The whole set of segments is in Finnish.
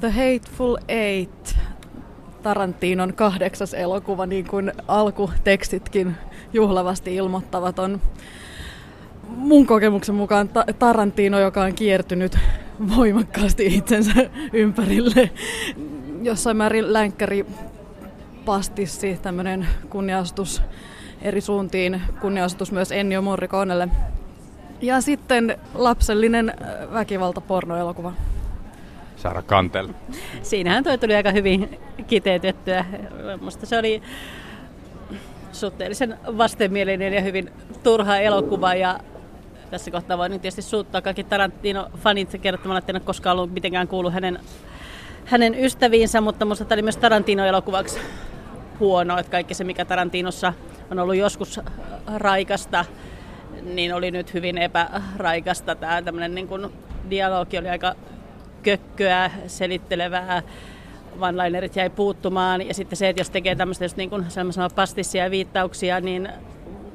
The Hateful Eight, Tarantinon kahdeksas elokuva, niin kuin alkutekstitkin juhlavasti ilmoittavat, on mun kokemuksen mukaan Tarantino, joka on kiertynyt voimakkaasti itsensä ympärille. Jossain määrin länkkäri pastissi, tämmöinen kunniastus eri suuntiin, kunniastus myös Ennio Morriconelle. Ja sitten lapsellinen äh, väkivalta-pornoelokuva. Sara Kantel. Siinähän toi tuli aika hyvin kiteytettyä. Musta se oli suhteellisen vastenmielinen ja hyvin turha elokuva ja tässä kohtaa voin tietysti suuttaa kaikki Tarantino-fanit kertomalla, että en ole koskaan ollut mitenkään kuullut hänen, hänen ystäviinsä, mutta minusta tämä oli myös Tarantino-elokuvaksi huono, että kaikki se mikä Tarantinossa on ollut joskus raikasta, niin oli nyt hyvin epäraikasta. Tämä tämmöinen niin kuin dialogi oli aika kökköä, selittelevää, one-linerit jäi puuttumaan. Ja sitten se, että jos tekee tämmöistä just niin kuin pastissia ja viittauksia, niin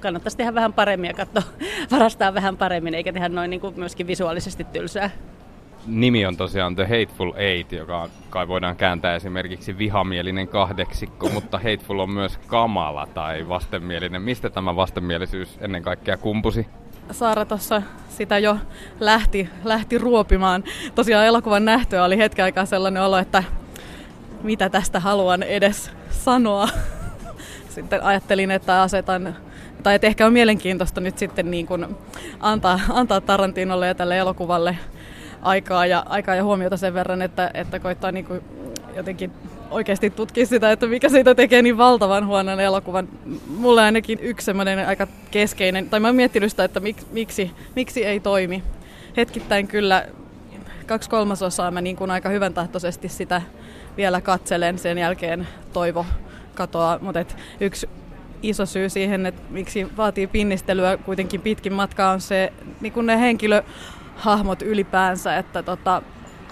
kannattaisi tehdä vähän paremmin ja katsoa, varastaa vähän paremmin, eikä tehdä noin niin kuin myöskin visuaalisesti tylsää. Nimi on tosiaan The Hateful Eight, joka kai voidaan kääntää esimerkiksi vihamielinen kahdeksikko, mutta hateful on myös kamala tai vastenmielinen. Mistä tämä vastenmielisyys ennen kaikkea kumpusi? Saara tuossa sitä jo lähti, lähti ruopimaan. Tosiaan elokuvan nähtöä oli hetken aikaa sellainen olo, että mitä tästä haluan edes sanoa. Sitten ajattelin, että asetan tai että ehkä on mielenkiintoista nyt sitten niin kuin antaa, antaa Tarantinolle ja tälle elokuvalle aikaa ja, aikaa ja huomiota sen verran, että, että koittaa niin kuin jotenkin oikeasti tutkia sitä, että mikä siitä tekee niin valtavan huonon elokuvan. Mulla ainakin yksi semmoinen aika keskeinen, tai mä oon miettinyt sitä, että mik, miksi, miksi ei toimi. Hetkittäin kyllä kaksi kolmasosaa mä niin kuin aika hyvän tahtoisesti sitä vielä katselen, sen jälkeen toivo katoaa, mutta yksi iso syy siihen, että miksi vaatii pinnistelyä kuitenkin pitkin matkaa on se niin kuin ne henkilöhahmot ylipäänsä, että tota,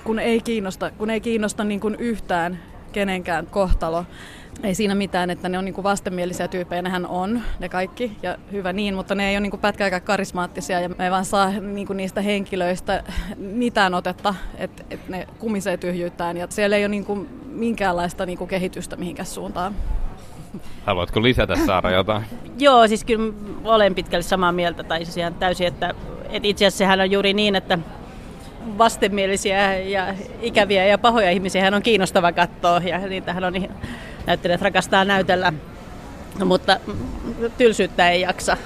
kun ei kiinnosta, kun ei kiinnosta niin kuin yhtään kenenkään kohtalo, ei siinä mitään, että ne on niinku vastenmielisiä tyyppejä, nehän on ne kaikki ja hyvä niin, mutta ne ei ole niinku pätkääkään karismaattisia ja me ei vaan saa niinku niistä henkilöistä mitään otetta, että et ne kumisee tyhjyyttään ja siellä ei ole niinku minkäänlaista niinku kehitystä mihinkään suuntaan. Haluatko lisätä Saara jotain? Joo, siis kyllä olen pitkälle samaa mieltä, tai siis ihan täysin, että, että itse asiassa sehän on juuri niin, että vastenmielisiä ja ikäviä ja pahoja ihmisiä hän on kiinnostava katsoa, ja niitähän on näyttelijät rakastaa näytellä, mutta tylsyyttä ei jaksa.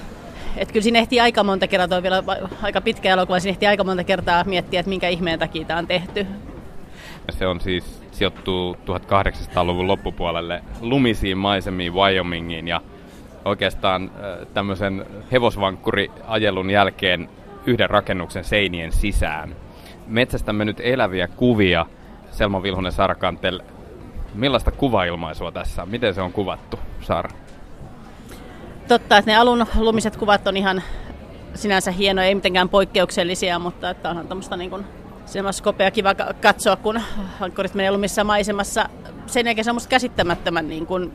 Et kyllä siinä ehtii aika monta kertaa, vielä aika pitkä elokuva, siinä ehtii aika monta kertaa miettiä, että minkä ihmeen takia tämä on tehty. Se on siis sijoittuu 1800-luvun loppupuolelle lumisiin maisemiin Wyomingiin ja oikeastaan tämmöisen hevosvankkuriajelun jälkeen yhden rakennuksen seinien sisään. Metsästämme nyt eläviä kuvia. Selma Vilhunen Sarkantel, millaista kuvailmaisua tässä Miten se on kuvattu, Saara? Totta, että ne alun lumiset kuvat on ihan sinänsä hienoja, ei mitenkään poikkeuksellisia, mutta että onhan tämmöistä niin kuin skopea kiva katsoa, kun hankkurit menee lumissa maisemassa. Sen jälkeen se on musta käsittämättömän niin kuin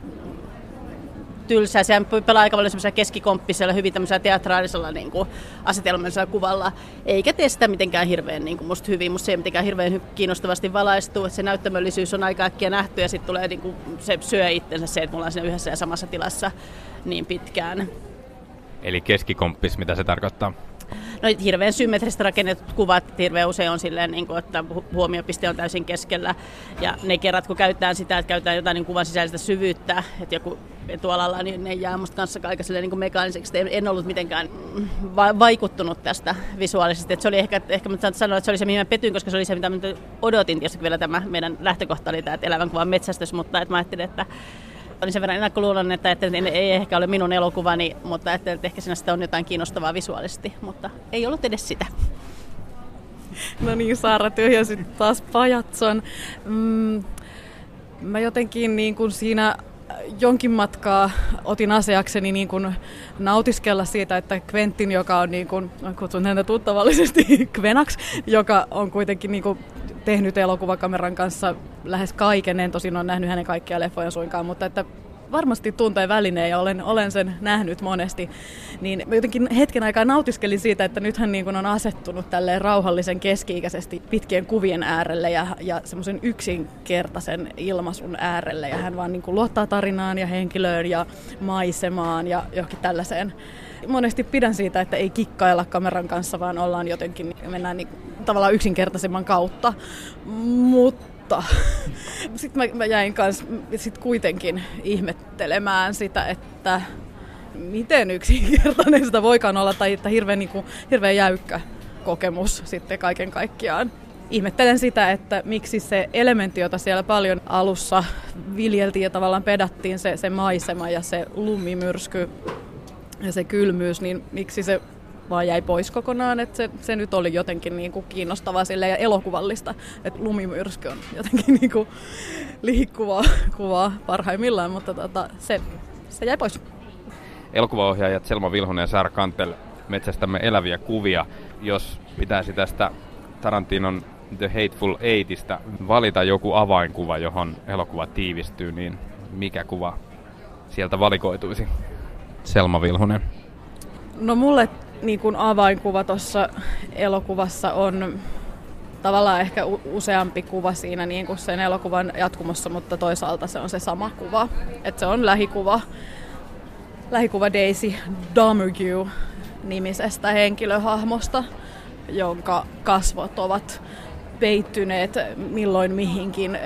tylsää. Sehän pelaa aika paljon keskikomppisella, hyvin tämmöisellä teatraalisella niin kuin asetelmallisella kuvalla, eikä tee sitä mitenkään hirveän niin kuin musta hyvin. Musta se ei mitenkään hirveän kiinnostavasti valaistu, se näyttämöllisyys on aika äkkiä nähty ja sitten tulee niin kuin, se syö itsensä se, että mulla on siinä yhdessä ja samassa tilassa niin pitkään. Eli keskikomppis, mitä se tarkoittaa? No, hirveän symmetristä rakennetut kuvat hirveän usein on silleen, niin kuin, että huomiopiste on täysin keskellä. Ja ne kerrat, kun käytetään sitä, että käytetään jotain niin kuvan sisäistä syvyyttä, että joku etualalla, niin ne jää musta kanssa aika silleen, niin kuin mekaaniseksi. En ollut mitenkään va- vaikuttunut tästä visuaalisesti. Että se oli ehkä, ehkä mä sanoa, että se oli se, mihin mä petyin, koska se oli se, mitä mä odotin. Tietysti vielä tämä meidän lähtökohta oli tämä, että elävän kuvan metsästys, mutta että mä ajattelin, että olin sen verran ennakkoluuloinen, että, että ei ehkä ole minun elokuvani, mutta että, että ehkä siinä sitä on jotain kiinnostavaa visuaalisesti, mutta ei ollut edes sitä. No niin, Saara tyhjäsi taas pajatson. Mm, mä jotenkin niin kuin siinä jonkin matkaa otin asiakseni niin kuin nautiskella siitä, että Quentin, joka on niin kuin, kutsun häntä tuttavallisesti Kvenaksi, joka on kuitenkin niin kuin tehnyt elokuvakameran kanssa lähes kaiken. En tosin ole nähnyt hänen kaikkia leffoja suinkaan, mutta että varmasti tunteen väline ja olen, olen sen nähnyt monesti, niin jotenkin hetken aikaa nautiskelin siitä, että nythän niin on asettunut tälleen rauhallisen keski-ikäisesti pitkien kuvien äärelle ja, ja semmoisen yksinkertaisen ilmaisun äärelle. Ja hän vaan niin luottaa tarinaan ja henkilöön ja maisemaan ja johonkin tällaiseen. Monesti pidän siitä, että ei kikkailla kameran kanssa, vaan ollaan jotenkin, mennään niin, tavallaan yksinkertaisemman kautta. Mutta sitten mä, mä jäin kanssa sit kuitenkin ihmettelemään sitä, että miten yksinkertainen sitä voikaan olla, tai että hirveän, niin kuin, hirveän jäykkä kokemus sitten kaiken kaikkiaan. Ihmettelen sitä, että miksi se elementti, jota siellä paljon alussa viljeltiin ja tavallaan pedattiin, se, se maisema ja se lumimyrsky ja se kylmyys, niin miksi se vaan jäi pois kokonaan, että se, se nyt oli jotenkin niin kuin kiinnostavaa sille ja elokuvallista, että lumimyrsky on jotenkin niin kuin liikkuvaa kuvaa parhaimmillaan, mutta tota, se, se jäi pois. Elokuvaohjaajat Selma Vilhonen ja Saara Kantel metsästämme eläviä kuvia. Jos pitäisi tästä Tarantinon The Hateful Eightistä valita joku avainkuva, johon elokuva tiivistyy, niin mikä kuva sieltä valikoituisi? Selma Vilhunen? No mulle niin kuin avainkuva tuossa elokuvassa on tavallaan ehkä useampi kuva siinä niin kuin sen elokuvan jatkumossa, mutta toisaalta se on se sama kuva. Et se on lähikuva, lähikuva Daisy Domergue nimisestä henkilöhahmosta, jonka kasvot ovat peittyneet milloin mihinkin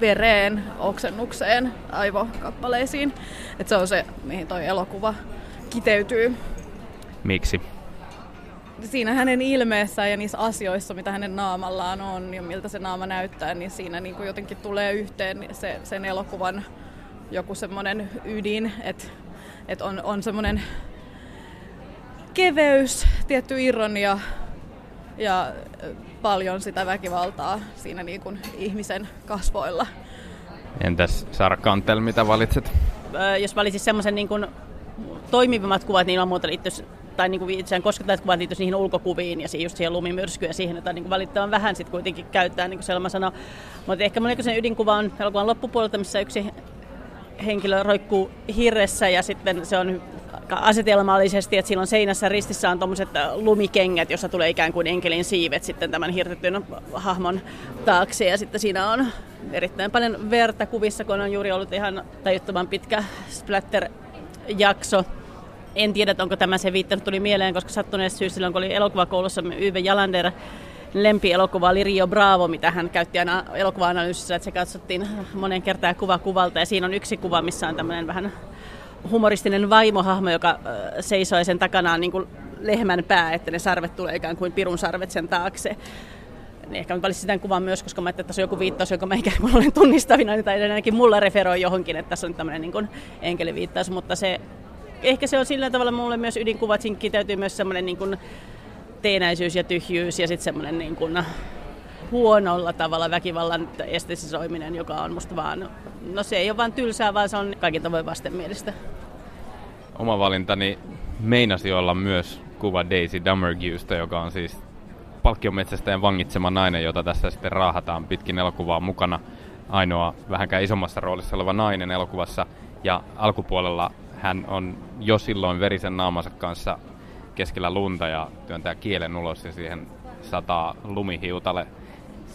vereen, oksennukseen, aivokappaleisiin. Et se on se, mihin toi elokuva kiteytyy. Miksi? Siinä hänen ilmeessään ja niissä asioissa, mitä hänen naamallaan on ja miltä se naama näyttää, niin siinä niin kuin jotenkin tulee yhteen se, sen elokuvan joku semmoinen ydin, että et on, on semmoinen keveys, tietty ironia ja paljon sitä väkivaltaa siinä niin kuin ihmisen kasvoilla. Entäs Sara Kantel, mitä valitset? Öö, jos valitsis semmoisen niin kuin toimivimmat kuvat, niin ilman muuta liittyisi tai niin kuin itseään koskettavat kuvat liittyisi niihin ulkokuviin ja just siihen lumimyrskyyn ja siihen, että niin kuin valittavan vähän sitten kuitenkin käyttää, niin kuin Selma sanoi. Mutta ehkä mun sen ydinkuva on elokuvan loppupuolelta, missä yksi henkilö roikkuu hirressä ja sitten se on asetelmallisesti, että silloin seinässä ristissä on tuommoiset lumikengät, jossa tulee ikään kuin enkelin siivet sitten tämän hirtetyn hahmon taakse. Ja sitten siinä on erittäin paljon verta kuvissa, kun on juuri ollut ihan tajuttoman pitkä splatter-jakso. En tiedä, onko tämä se viittanut, tuli mieleen, koska sattuneessa syystä silloin, kun oli elokuvakoulussa Yve Jalander lempielokuva oli Rio Bravo, mitä hän käytti aina elokuva-analyysissä, että se katsottiin monen kertaa kuva kuvalta. Ja siinä on yksi kuva, missä on tämmöinen vähän humoristinen vaimohahmo, joka seisoi sen takanaan niin kuin lehmän pää, että ne sarvet tulee ikään kuin pirun sarvet sen taakse. Niin ehkä mä valitsin tämän kuvan myös, koska mä ajattelin, että tässä on joku viittaus, joka mä ikään kuin olen tunnistavina, tai ainakin mulla referoi johonkin, että tässä on tämmöinen niin enkeliviittaus, mutta se, ehkä se on sillä tavalla mulle myös ydinkuva, että siinä kiteytyy myös semmoinen niin kuin teenäisyys ja tyhjyys ja sitten semmoinen niin kuin huonolla tavalla väkivallan estesisoiminen, joka on musta vaan, no se ei ole vaan tylsää, vaan se on kaikin tavoin vastenmielistä. Oma valintani meinasi olla myös kuva Daisy Dummerguesta, joka on siis palkkiometsästäjän vangitsema nainen, jota tässä sitten raahataan pitkin elokuvaa mukana. Ainoa vähänkään isommassa roolissa oleva nainen elokuvassa. Ja alkupuolella hän on jo silloin verisen naamansa kanssa keskellä lunta ja työntää kielen ulos ja siihen sataa lumihiutale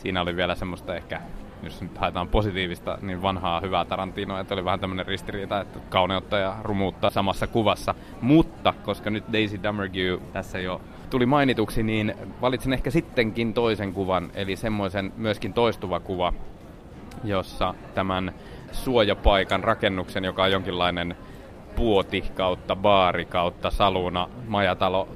siinä oli vielä semmoista ehkä, jos nyt haetaan positiivista, niin vanhaa hyvää Tarantinoa, että oli vähän tämmöinen ristiriita, että kauneutta ja rumuutta samassa kuvassa. Mutta koska nyt Daisy Dummergue tässä jo tuli mainituksi, niin valitsin ehkä sittenkin toisen kuvan, eli semmoisen myöskin toistuva kuva, jossa tämän suojapaikan rakennuksen, joka on jonkinlainen puoti kautta baari kautta saluna majatalo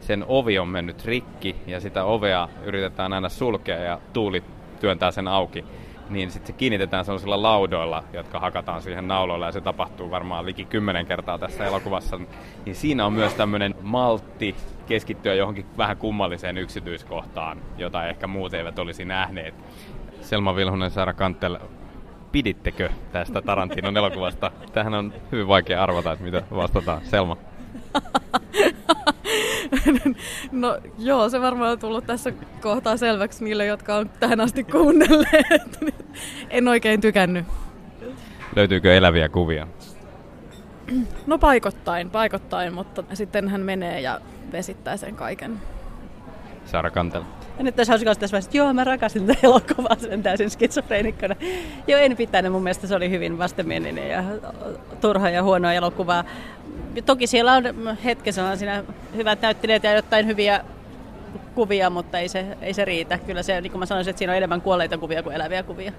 sen ovi on mennyt rikki ja sitä ovea yritetään aina sulkea ja tuuli työntää sen auki, niin sitten se kiinnitetään sellaisilla laudoilla, jotka hakataan siihen nauloilla ja se tapahtuu varmaan liki kymmenen kertaa tässä elokuvassa. Niin siinä on myös tämmöinen maltti keskittyä johonkin vähän kummalliseen yksityiskohtaan, jota ehkä muut eivät olisi nähneet. Selma Vilhunen, Saara Kantel, pidittekö tästä Tarantinon elokuvasta? Tähän on hyvin vaikea arvata, että mitä vastataan. Selma. no joo, se varmaan on tullut tässä kohtaa selväksi niille, jotka on tähän asti kuunnelleet. en oikein tykännyt. Löytyykö eläviä kuvia? No paikottain, paikottain, mutta sitten hän menee ja vesittää sen kaiken. Saara Kantela. Ja nyt tässä hauskaa tässä vaiheessa, että joo, mä rakasin tätä elokuvaa sen täysin skitsofreenikkona. Joo, en pitänyt. Mun mielestä se oli hyvin vastenmielinen ja turha ja huono elokuva. Toki siellä on hetkessä on siinä hyvät näyttelijät ja jotain hyviä kuvia, mutta ei se, ei se riitä. Kyllä se, niin kuin mä sanoisin, että siinä on enemmän kuolleita kuvia kuin eläviä kuvia.